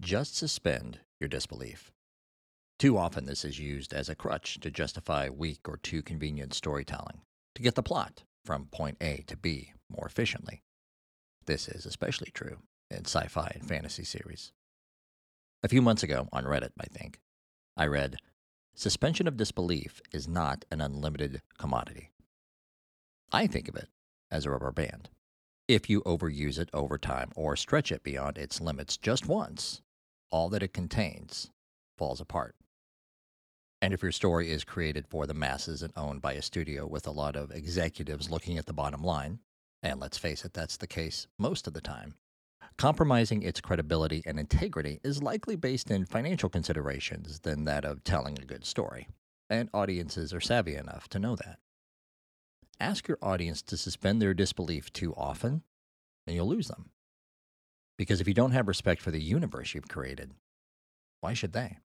just suspend your disbelief. Too often, this is used as a crutch to justify weak or too convenient storytelling, to get the plot from point A to B more efficiently. This is especially true in sci fi and fantasy series. A few months ago, on Reddit, I think, I read Suspension of disbelief is not an unlimited commodity. I think of it as a rubber band. If you overuse it over time or stretch it beyond its limits just once, all that it contains falls apart. And if your story is created for the masses and owned by a studio with a lot of executives looking at the bottom line, and let's face it, that's the case most of the time, compromising its credibility and integrity is likely based in financial considerations than that of telling a good story. And audiences are savvy enough to know that. Ask your audience to suspend their disbelief too often, and you'll lose them. Because if you don't have respect for the universe you've created, why should they?